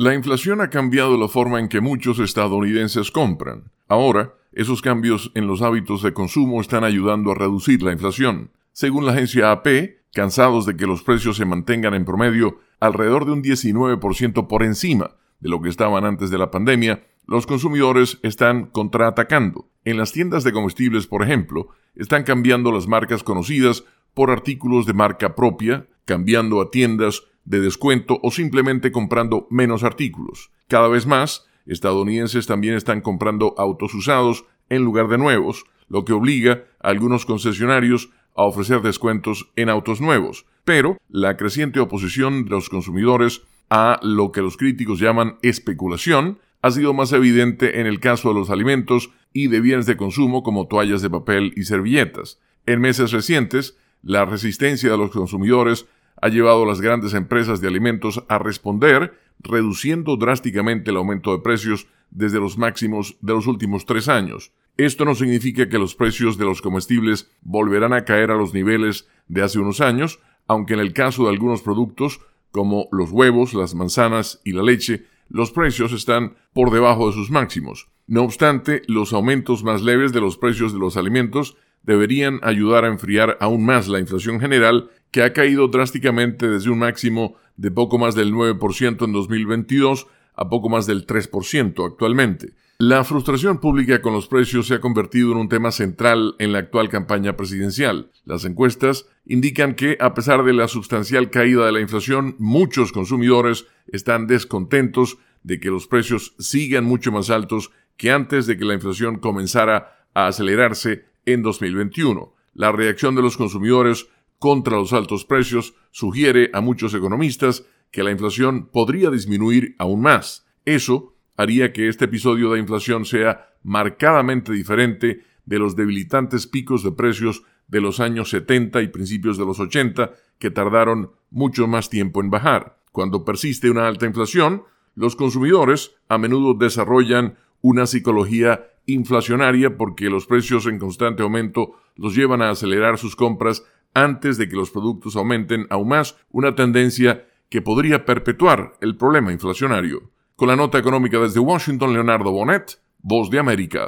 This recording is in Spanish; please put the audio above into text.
La inflación ha cambiado la forma en que muchos estadounidenses compran. Ahora, esos cambios en los hábitos de consumo están ayudando a reducir la inflación. Según la agencia AP, cansados de que los precios se mantengan en promedio alrededor de un 19% por encima de lo que estaban antes de la pandemia, los consumidores están contraatacando. En las tiendas de comestibles, por ejemplo, están cambiando las marcas conocidas por artículos de marca propia, cambiando a tiendas de descuento o simplemente comprando menos artículos. Cada vez más, estadounidenses también están comprando autos usados en lugar de nuevos, lo que obliga a algunos concesionarios a ofrecer descuentos en autos nuevos. Pero la creciente oposición de los consumidores a lo que los críticos llaman especulación ha sido más evidente en el caso de los alimentos y de bienes de consumo como toallas de papel y servilletas. En meses recientes, la resistencia de los consumidores ha llevado a las grandes empresas de alimentos a responder, reduciendo drásticamente el aumento de precios desde los máximos de los últimos tres años. Esto no significa que los precios de los comestibles volverán a caer a los niveles de hace unos años, aunque en el caso de algunos productos, como los huevos, las manzanas y la leche, los precios están por debajo de sus máximos. No obstante, los aumentos más leves de los precios de los alimentos deberían ayudar a enfriar aún más la inflación general que ha caído drásticamente desde un máximo de poco más del 9% en 2022 a poco más del 3% actualmente. La frustración pública con los precios se ha convertido en un tema central en la actual campaña presidencial. Las encuestas indican que, a pesar de la sustancial caída de la inflación, muchos consumidores están descontentos de que los precios sigan mucho más altos que antes de que la inflación comenzara a acelerarse en 2021. La reacción de los consumidores contra los altos precios sugiere a muchos economistas que la inflación podría disminuir aún más. Eso haría que este episodio de inflación sea marcadamente diferente de los debilitantes picos de precios de los años 70 y principios de los 80 que tardaron mucho más tiempo en bajar. Cuando persiste una alta inflación, los consumidores a menudo desarrollan una psicología inflacionaria porque los precios en constante aumento los llevan a acelerar sus compras antes de que los productos aumenten aún más, una tendencia que podría perpetuar el problema inflacionario. Con la nota económica desde Washington, Leonardo Bonet, Voz de América.